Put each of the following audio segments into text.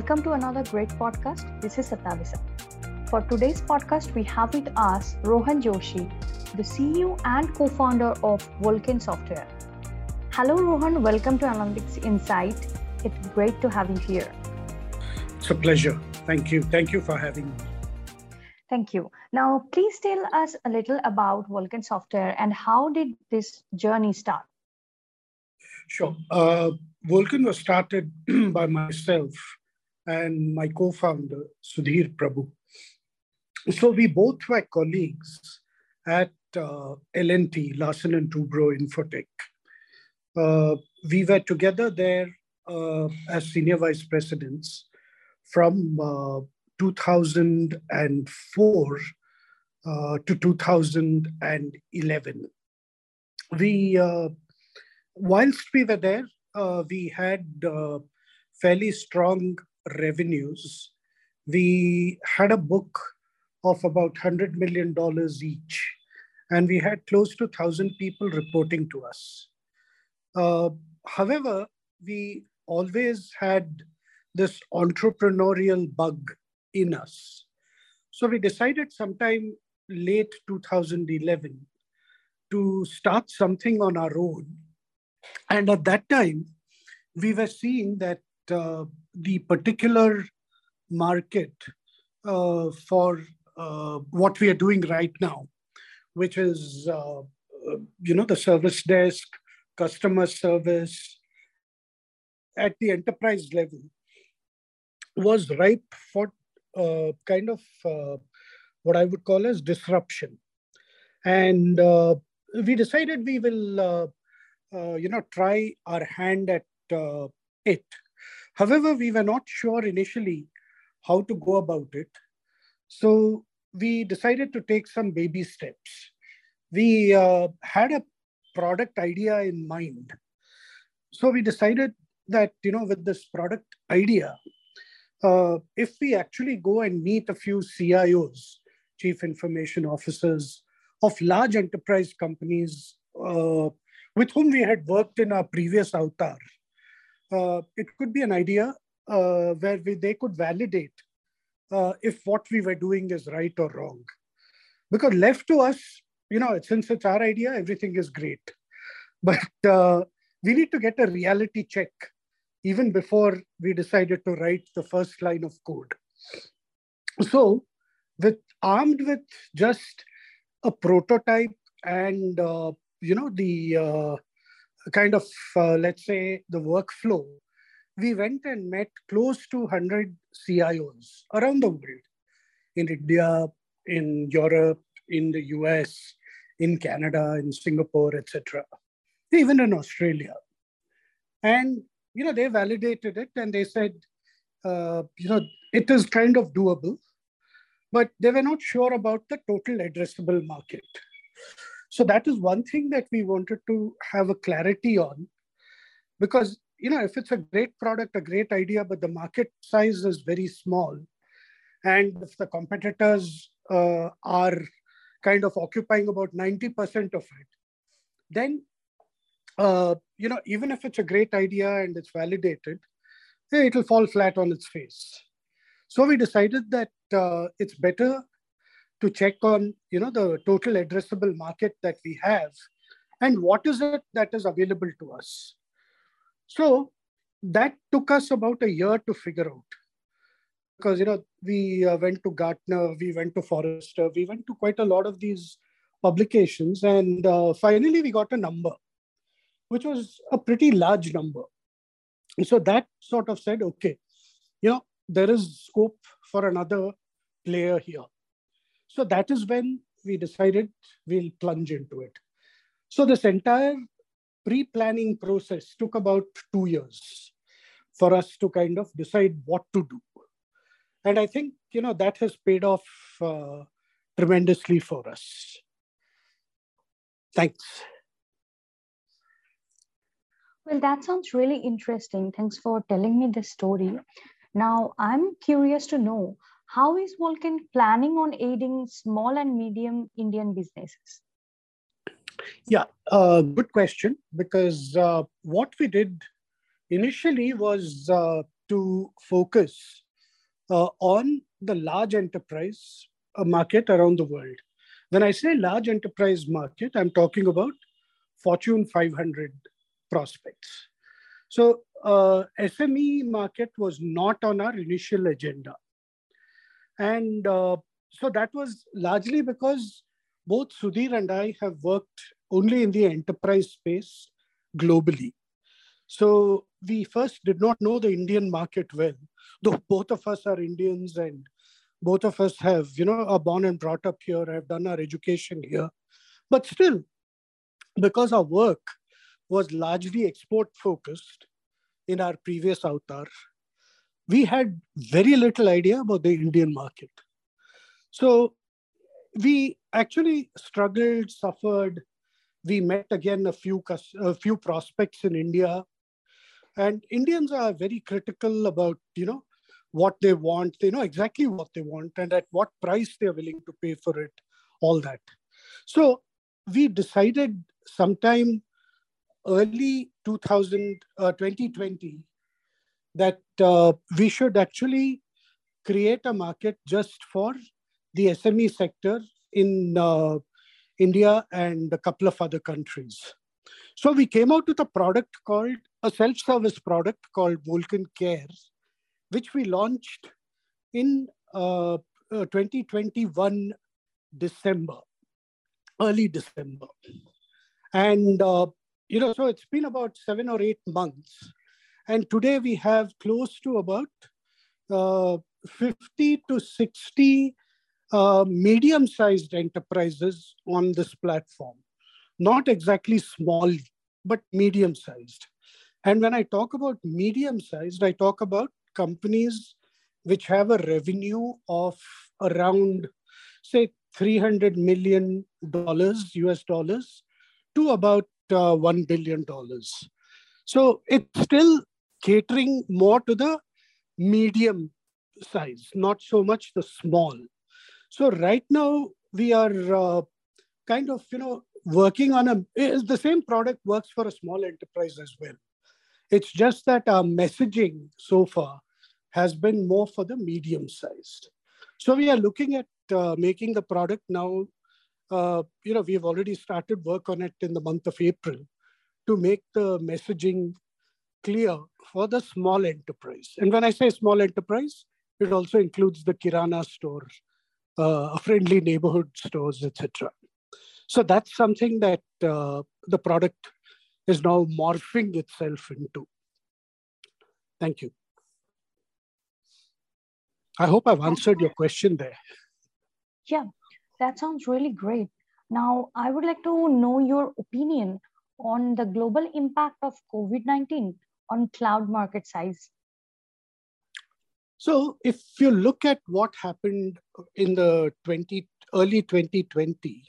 Welcome to another great podcast. This is Satavisa. For today's podcast, we have with us Rohan Joshi, the CEO and co founder of Wolken Software. Hello, Rohan. Welcome to Analytics Insight. It's great to have you here. It's a pleasure. Thank you. Thank you for having me. Thank you. Now, please tell us a little about Wolken Software and how did this journey start? Sure. Uh, Wolken was started by myself and my co-founder, Sudhir Prabhu. So we both were colleagues at uh, L&T, Larsen & Toubro Infotech. Uh, we were together there uh, as senior vice presidents from uh, 2004 uh, to 2011. We, uh, whilst we were there, we had fairly strong revenues. We had a book of about $100 million each, and we had close to 1,000 people reporting to us. Uh, however, we always had this entrepreneurial bug in us. So we decided sometime late 2011 to start something on our own. And at that time, we were seeing that uh, the particular market uh, for uh, what we are doing right now, which is, uh, you know, the service desk, customer service at the enterprise level, was ripe for kind of what I would call as disruption. And we decided we will, uh, you know, try our hand at uh, it. However, we were not sure initially how to go about it. So we decided to take some baby steps. We had a product idea in mind. So we decided that, you know, with this product idea, uh, if we actually go and meet a few CIOs, chief information officers of large enterprise companies uh, with whom we had worked in our previous avatar, uh, it could be an idea uh, where we, they could validate uh, if what we were doing is right or wrong. Because left to us, you know, since it's our idea, everything is great. But uh, we need to get a reality check even before we decided to write the first line of code. So, with armed with just a prototype and uh, you know the uh, kind of uh, let's say the workflow, we went and met close to 100 CIOs around the world, in India, in Europe, in the US, in Canada, in Singapore, etc., even in Australia. And you know, they validated it and they said, uh, you know, it is kind of doable, but they were not sure about the total addressable market. So that is one thing that we wanted to have a clarity on, because you know, if it's a great product, a great idea, but the market size is very small, and if the competitors uh, are kind of occupying about 90% of it, then uh, you know, even if it's a great idea and it's validated, it will fall flat on its face. So we decided that uh, it's better to check on, you know, the total addressable market that we have and what is it that is available to us. So that took us about a year to figure out because you know we uh, went to gartner we went to forrester we went to quite a lot of these publications and uh, finally we got a number which was a pretty large number. and So that sort of said, okay, you know, there is scope for another player here. So that is when we decided we'll plunge into it. So this entire pre-planning process took about two years for us to kind of decide what to do. And I think, you know, that has paid off uh, tremendously for us. Thanks. Well, that sounds really interesting. Thanks for telling me this story. Now, I'm curious to know how is Wolken planning on aiding small and medium Indian businesses? Yeah, uh, good question. Because uh, what we did initially was uh, to focus uh, on the large enterprise uh, market around the world. When I say large enterprise market, I'm talking about Fortune 500 prospects. So uh, SME market was not on our initial agenda. And uh, so that was largely because both Sudhir and I have worked only in the enterprise space globally. So we first did not know the Indian market well, though both of us are Indians and both of us have, you know, are born and brought up here, have done our education here. But still, because our work was largely export focused in our previous avatar, we had very little idea about the Indian market. So we actually struggled, suffered. We met again a few a few prospects in India, and Indians are very critical about you know what they want. They know exactly what they want and at what price they are willing to pay for it. All that. So we decided sometime early 2000, uh, 2020 that uh, we should actually create a market just for the SME sector in uh, India and a couple of other countries. So we came out with a product called a self-service product called Wolken Care, which we launched in uh, uh, 2021 December, early December. And, uh, you know, so it's been about seven or eight months. And today we have close to about uh, 50 to 60 uh, medium-sized enterprises on this platform. Not exactly small, but medium-sized. And when I talk about medium-sized, I talk about companies which have a revenue of around, say, 300 million dollars, US dollars, to about uh, $1 billion. So it's still catering more to the medium size, not so much the small. So right now we are uh, kind of, you know, working on a, the same product works for a small enterprise as well. It's just that our messaging so far has been more for the medium sized. So we are looking at uh, making the product now. Uh, you know, we've already started work on it in the month of April to make the messaging clear for the small enterprise. And when I say small enterprise, it also includes the Kirana store, uh, friendly neighborhood stores, etc. So that's something that uh, the product is now morphing itself into. Thank you. I hope I've answered your question there. Yeah, that sounds really great. Now, I would like to know your opinion on the global impact of COVID 19 on cloud market size. So, if you look at what happened in the 20, early 2020,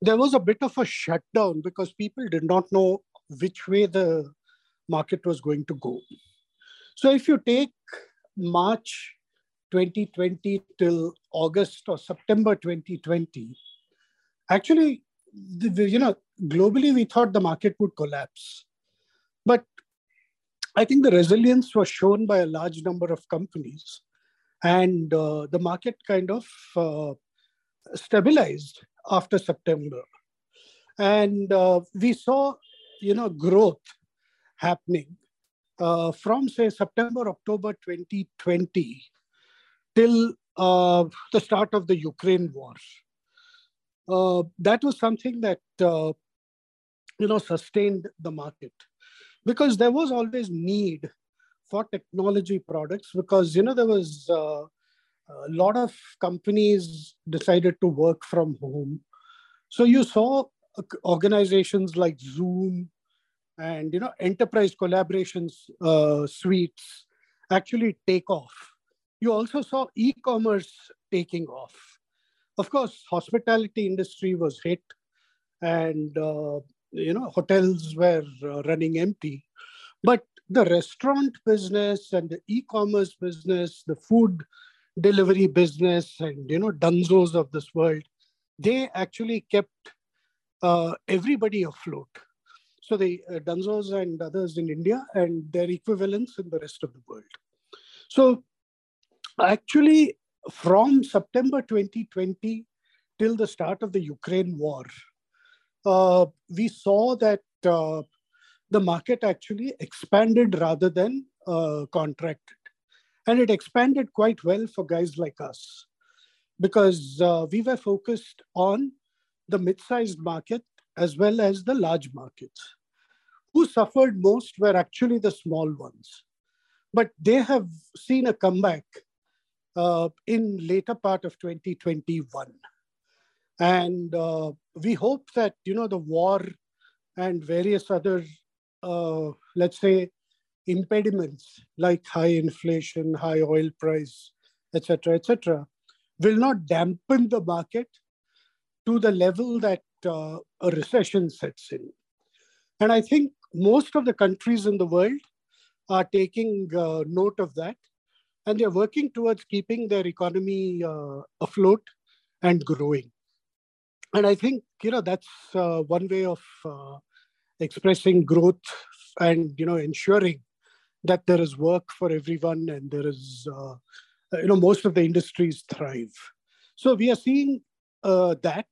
there was a bit of a shutdown because people did not know which way the market was going to go. So if you take March 2020 till August or September 2020, actually, you know, globally we thought the market would collapse. But I think the resilience was shown by a large number of companies, and uh, the market kind of uh, stabilized after September. And uh, we saw, you know, growth happening uh, from, say, September, October 2020 till uh, the start of the Ukraine war. Uh, that was something that, you know, sustained the market because there was always need for technology products because, you know, there was uh, a lot of companies decided to work from home. So you saw uh, organizations like Zoom and you know enterprise collaborations uh, suites actually take off. You also saw e-commerce taking off. Of course, hospitality industry was hit, and uh, you know hotels were uh, running empty. But the restaurant business and the e-commerce business, the food delivery business and you know dunzos of this world they actually kept uh, everybody afloat So the uh, Dunzos and others in India and their equivalents in the rest of the world. So actually, from September 2020 till the start of the Ukraine war, we saw that uh, the market actually expanded rather than uh, contracted. And it expanded quite well for guys like us because uh, we were focused on the mid sized market as well as the large markets. Who suffered most were actually the small ones. But they have seen a comeback uh, in later part of 2021. And uh, we hope that, you know, the war and various other, uh, let's say, impediments like high inflation, high oil price, etc., etc., will not dampen the market to the level that uh, a recession sets in. And I think most of the countries in the world are taking uh, note of that and they're working towards keeping their economy uh, afloat and growing. And I think, you know, that's uh, one way of uh, expressing growth and, you know, ensuring that there is work for everyone and there is, uh, you know, most of the industries thrive. So we are seeing uh, that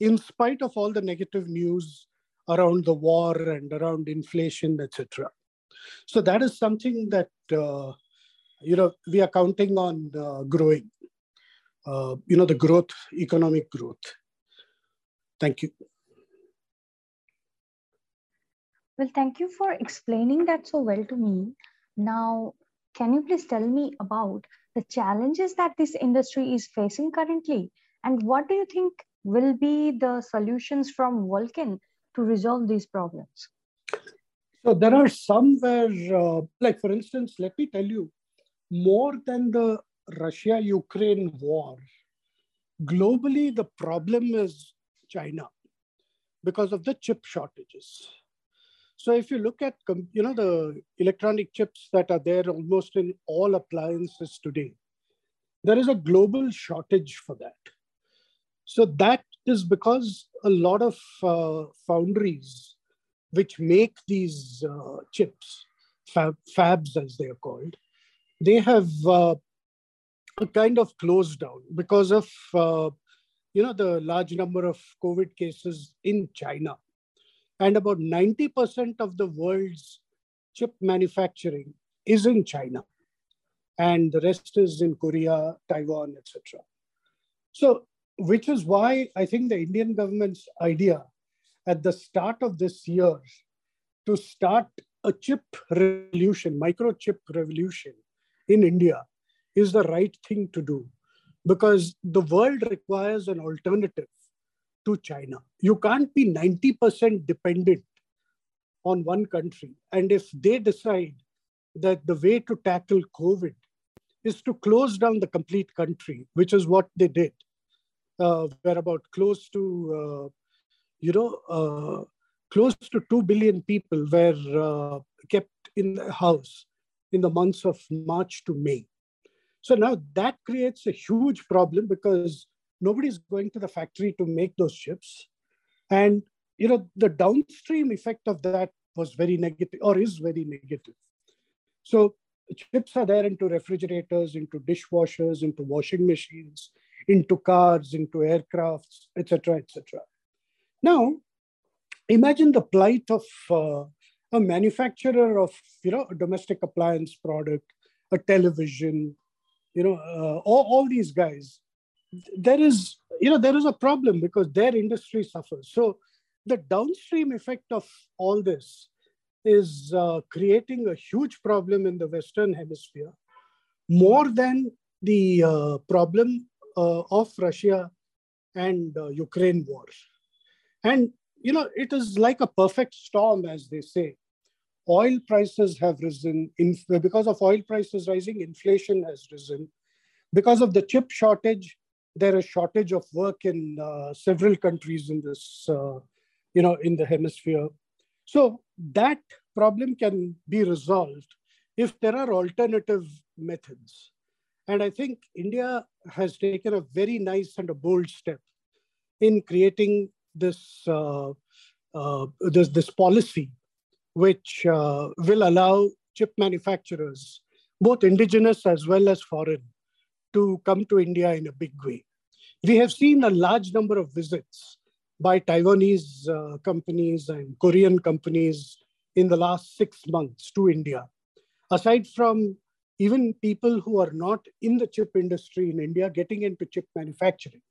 in spite of all the negative news around the war and around inflation, etc. So that is something that uh, you know we are counting on uh, growing. You know the growth, economic growth. Thank you. Well, thank you for explaining that so well to me. Now, can you please tell me about the challenges that this industry is facing currently, and what do you think will be the solutions from Wolken to resolve these problems? So there are some where, uh, like for instance, let me tell you, more than the Russia-Ukraine war, globally the problem is China because of the chip shortages. So if you look at you know the electronic chips that are there almost in all appliances today, there is a global shortage for that. So that is because a lot of uh, foundries which make these uh, chips, fab, fabs as they are called, they have uh, kind of closed down because of uh, you know the large number of COVID cases in China, and about 90% of the world's chip manufacturing is in China, and the rest is in Korea, Taiwan, etc. So which is why I think the Indian government's idea at the start of this year to start a chip revolution, microchip revolution in India is the right thing to do because the world requires an alternative to China. You can't be 90% dependent on one country. And if they decide that the way to tackle COVID is to close down the complete country, which is what they did, uh, were about close to, uh, you know, uh, close to 2 billion people were uh, kept in the house in the months of March to May. So now that creates a huge problem because nobody's going to the factory to make those chips. And, you know, the downstream effect of that was very negative or is very negative. So chips are there into refrigerators, into dishwashers, into washing machines, into cars, into aircrafts, etc., etc. Now, imagine the plight of uh, a manufacturer of you know a domestic appliance product, a television, you know, uh, all, all these guys. There is you know there is a problem because their industry suffers. So the downstream effect of all this is uh, creating a huge problem in the Western Hemisphere, more than the uh, problem uh, of Russia and uh, Ukraine war. And, you know, it is like a perfect storm, as they say. Oil prices have risen. In, because of oil prices rising, inflation has risen. Because of the chip shortage, there is shortage of work in uh, several countries in this, uh, you know, in the hemisphere. So that problem can be resolved if there are alternative methods. And I think India has taken a very nice and a bold step in creating this uh, uh, there's this policy which uh, will allow chip manufacturers, both indigenous as well as foreign, to come to India in a big way. We have seen a large number of visits by Taiwanese uh, companies and Korean companies in the last six months to India. Aside from even people who are not in the chip industry in India getting into chip manufacturing,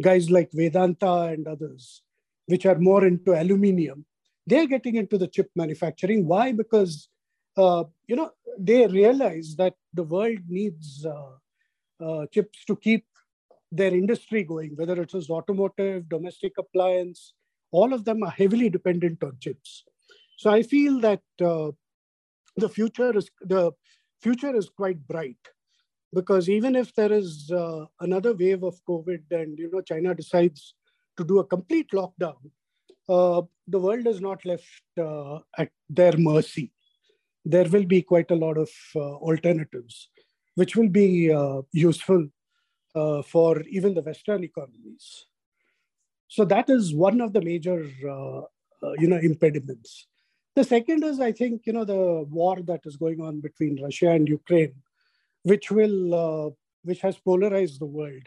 guys like Vedanta and others, which are more into aluminium, they're getting into the chip manufacturing. Why? Because uh, you know they realize that the world needs uh, uh, chips to keep their industry going, whether it is automotive, domestic appliance, all of them are heavily dependent on chips. So I feel that uh, the future is the future is quite bright because even if there is uh, another wave of COVID and you know China decides to do a complete lockdown, uh, the world is not left uh, at their mercy. There will be quite a lot of uh, alternatives, which will be uh, useful uh, for even the Western economies. So that is one of the major, you know, impediments. The second is, I think, you know, the war that is going on between Russia and Ukraine, which will, which has polarized the world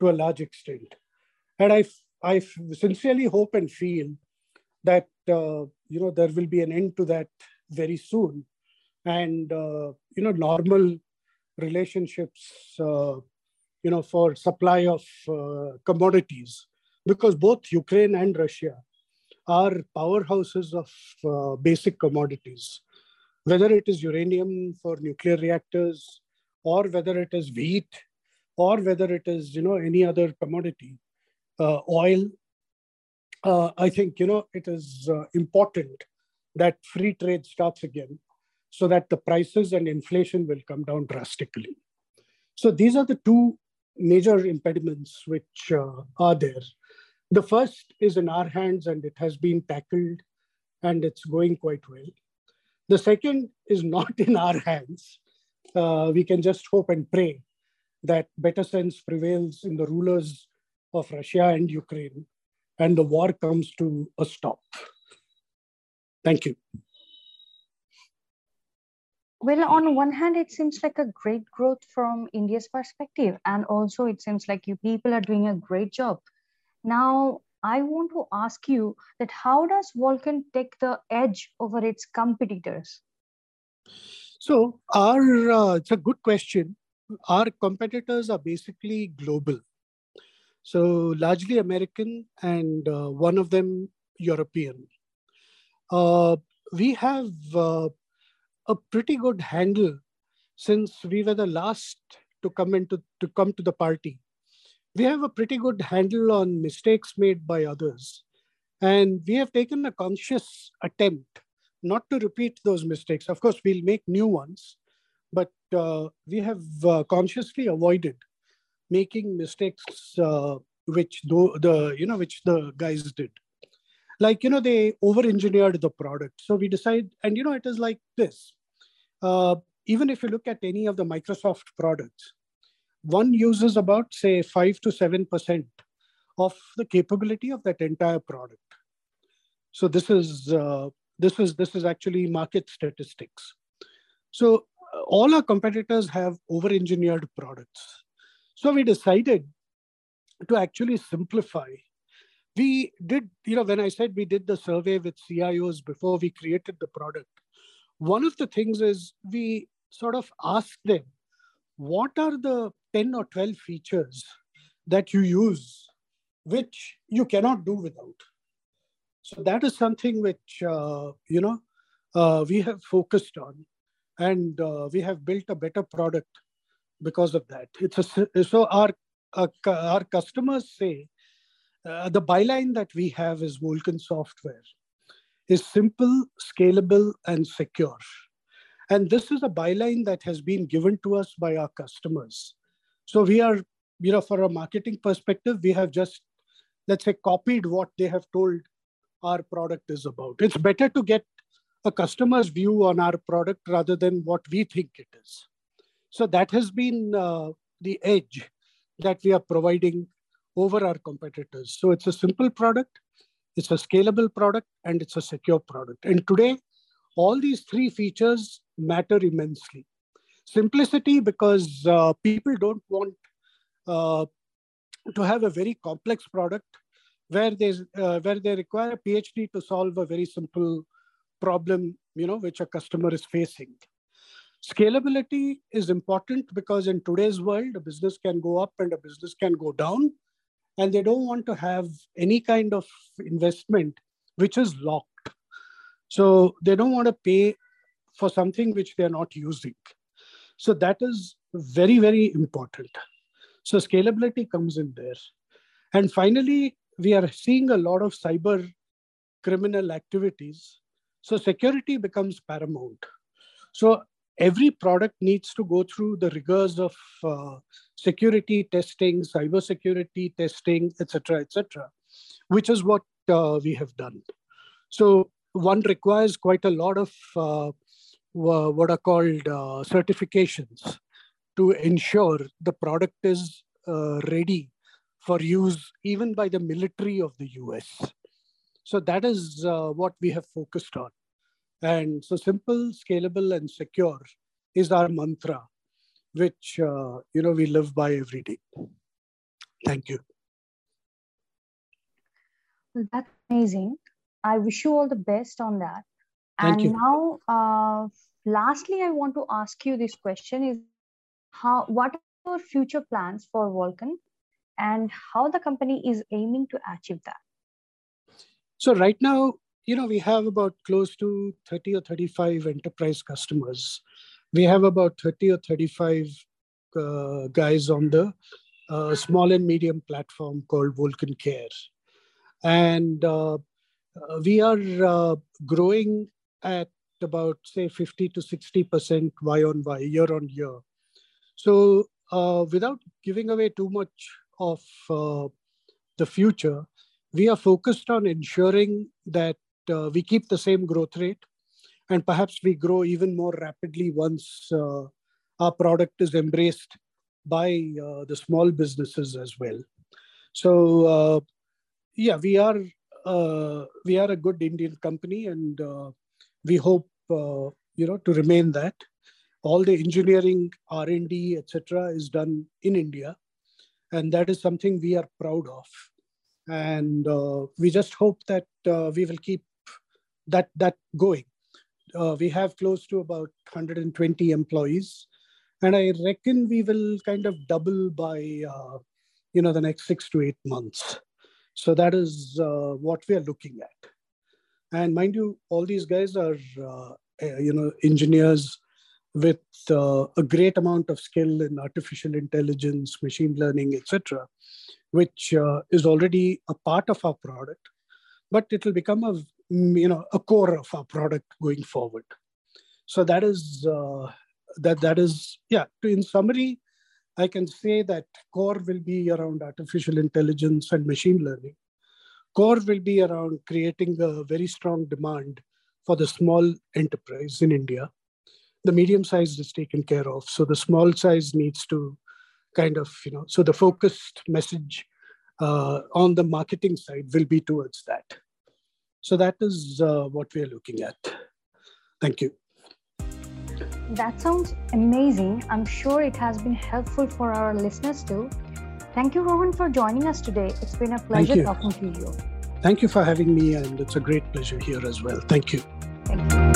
to a large extent. And I, I sincerely hope and feel that, uh, you know, there will be an end to that very soon. And, uh, you know, normal relationships, uh, you know, for supply of uh, commodities, because both Ukraine and Russia are powerhouses of uh, basic commodities, whether it is uranium for nuclear reactors, or whether it is wheat, or whether it is you know any other commodity, oil. Uh, I think you know it is uh, important that free trade starts again, so that the prices and inflation will come down drastically. So these are the two major impediments which uh, are there the first is in our hands and it has been tackled and it's going quite well. The second is not in our hands. Uh, we can just hope and pray that better sense prevails in the rulers of Russia and Ukraine and the war comes to a stop. Thank you. Well, on one hand, it seems like a great growth from India's perspective. And also, it seems like you people are doing a great job now, I want to ask you that how does Wolken take the edge over its competitors? So, our uh, it's a good question. Our competitors are basically global, so largely American and uh, one of them European. Uh, we have uh, a pretty good handle since we were the last to come into to come to the party we have a pretty good handle on mistakes made by others. And we have taken a conscious attempt not to repeat those mistakes. Of course, we'll make new ones, but uh, we have uh, consciously avoided making mistakes uh, which the, the you know which the guys did. Like you know they over-engineered the product. So we decide, and you know it is like this. Uh, even if you look at any of the Microsoft products, one uses about say 5 to 7% of the capability of that entire product so this is uh, this is this is actually market statistics so uh, all our competitors have over engineered products so we decided to actually simplify. We did you know when i said we did the survey with cios before we created the product one of the things is we sort of asked them what are the 10 or 12 features that you use which you cannot do without? So that is something which uh, you know uh, we have focused on and uh, we have built a better product because of that it's a so our uh, our customers say uh, the byline that we have is Wolken software is simple scalable and secure and this is a byline that has been given to us by our customers so we are, you know, for a marketing perspective, we have just, let's say, copied what they have told our product is about. It's better to get a customer's view on our product rather than what we think it is. So that has been uh, the edge that we are providing over our competitors. So it's a simple product. it's a scalable product, and it's a secure product. And today, all these three features matter immensely. Simplicity, because uh, people don't want uh, to have a very complex product where they uh, where they require a PhD to solve a very simple problem, you know, which a customer is facing. Scalability is important because in today's world, a business can go up and a business can go down, and they don't want to have any kind of investment which is locked. So they don't want to pay for something which they're not using. So that is very, very important. So scalability comes in there. And finally, we are seeing a lot of cyber criminal activities. So security becomes paramount. So every product needs to go through the rigors of uh, security testing, cyber security testing, etc., etc., which is what uh, we have done. So one requires quite a lot of uh, what are called uh, certifications to ensure the product is uh, ready for use even by the military of the US. So that is uh, what we have focused on. And so simple, scalable, and secure is our mantra, which uh, you know we live by every day. Thank you. That's amazing. I wish you all the best on that. Thank and you. now, uh, lastly, I want to ask you this question: Is how what are your future plans for Wolken, and how the company is aiming to achieve that? So right now, you know, we have about close to 30 or 35 enterprise customers. We have about 30 or 35 uh, guys on the uh, small and medium platform called Wolken Care. And uh, uh we are uh, growing at about, say, 50 to 60% Y on Y, year on year. So uh, without giving away too much of the future, we are focused on ensuring that uh, we keep the same growth rate and perhaps we grow even more rapidly once uh, our product is embraced by uh, the small businesses as well. So uh, yeah we are uh, we are a good indian company and uh, we hope you know to remain that. All the engineering r&d etc is done in india and that is something we are proud of. And we just hope that we will keep that that going. Uh, we have close to about 120 employees, and I reckon we will kind of double by uh, you know the next six to eight months. So that is uh, what we are looking at. And mind you, all these guys are uh, eh, you know engineers with uh, a great amount of skill in artificial intelligence, machine learning, etc., which uh, is already a part of our product, but it will become a you know a core of our product going forward. So that is uh, that that is yeah in summary i can say that core will be around artificial intelligence and machine learning. Core will be around creating a very strong demand for the small enterprise in india. The medium size is taken care of so the small size needs to kind of you know so the focused message uh, on the marketing side will be towards that so that is uh, what we are looking at. Thank you. That sounds amazing. I'm sure it has been helpful for our listeners too. Thank you, Rohan, for joining us today. It's been a pleasure talking to you. Thank you for having me, and it's a great pleasure here as well. Thank you. Thank you.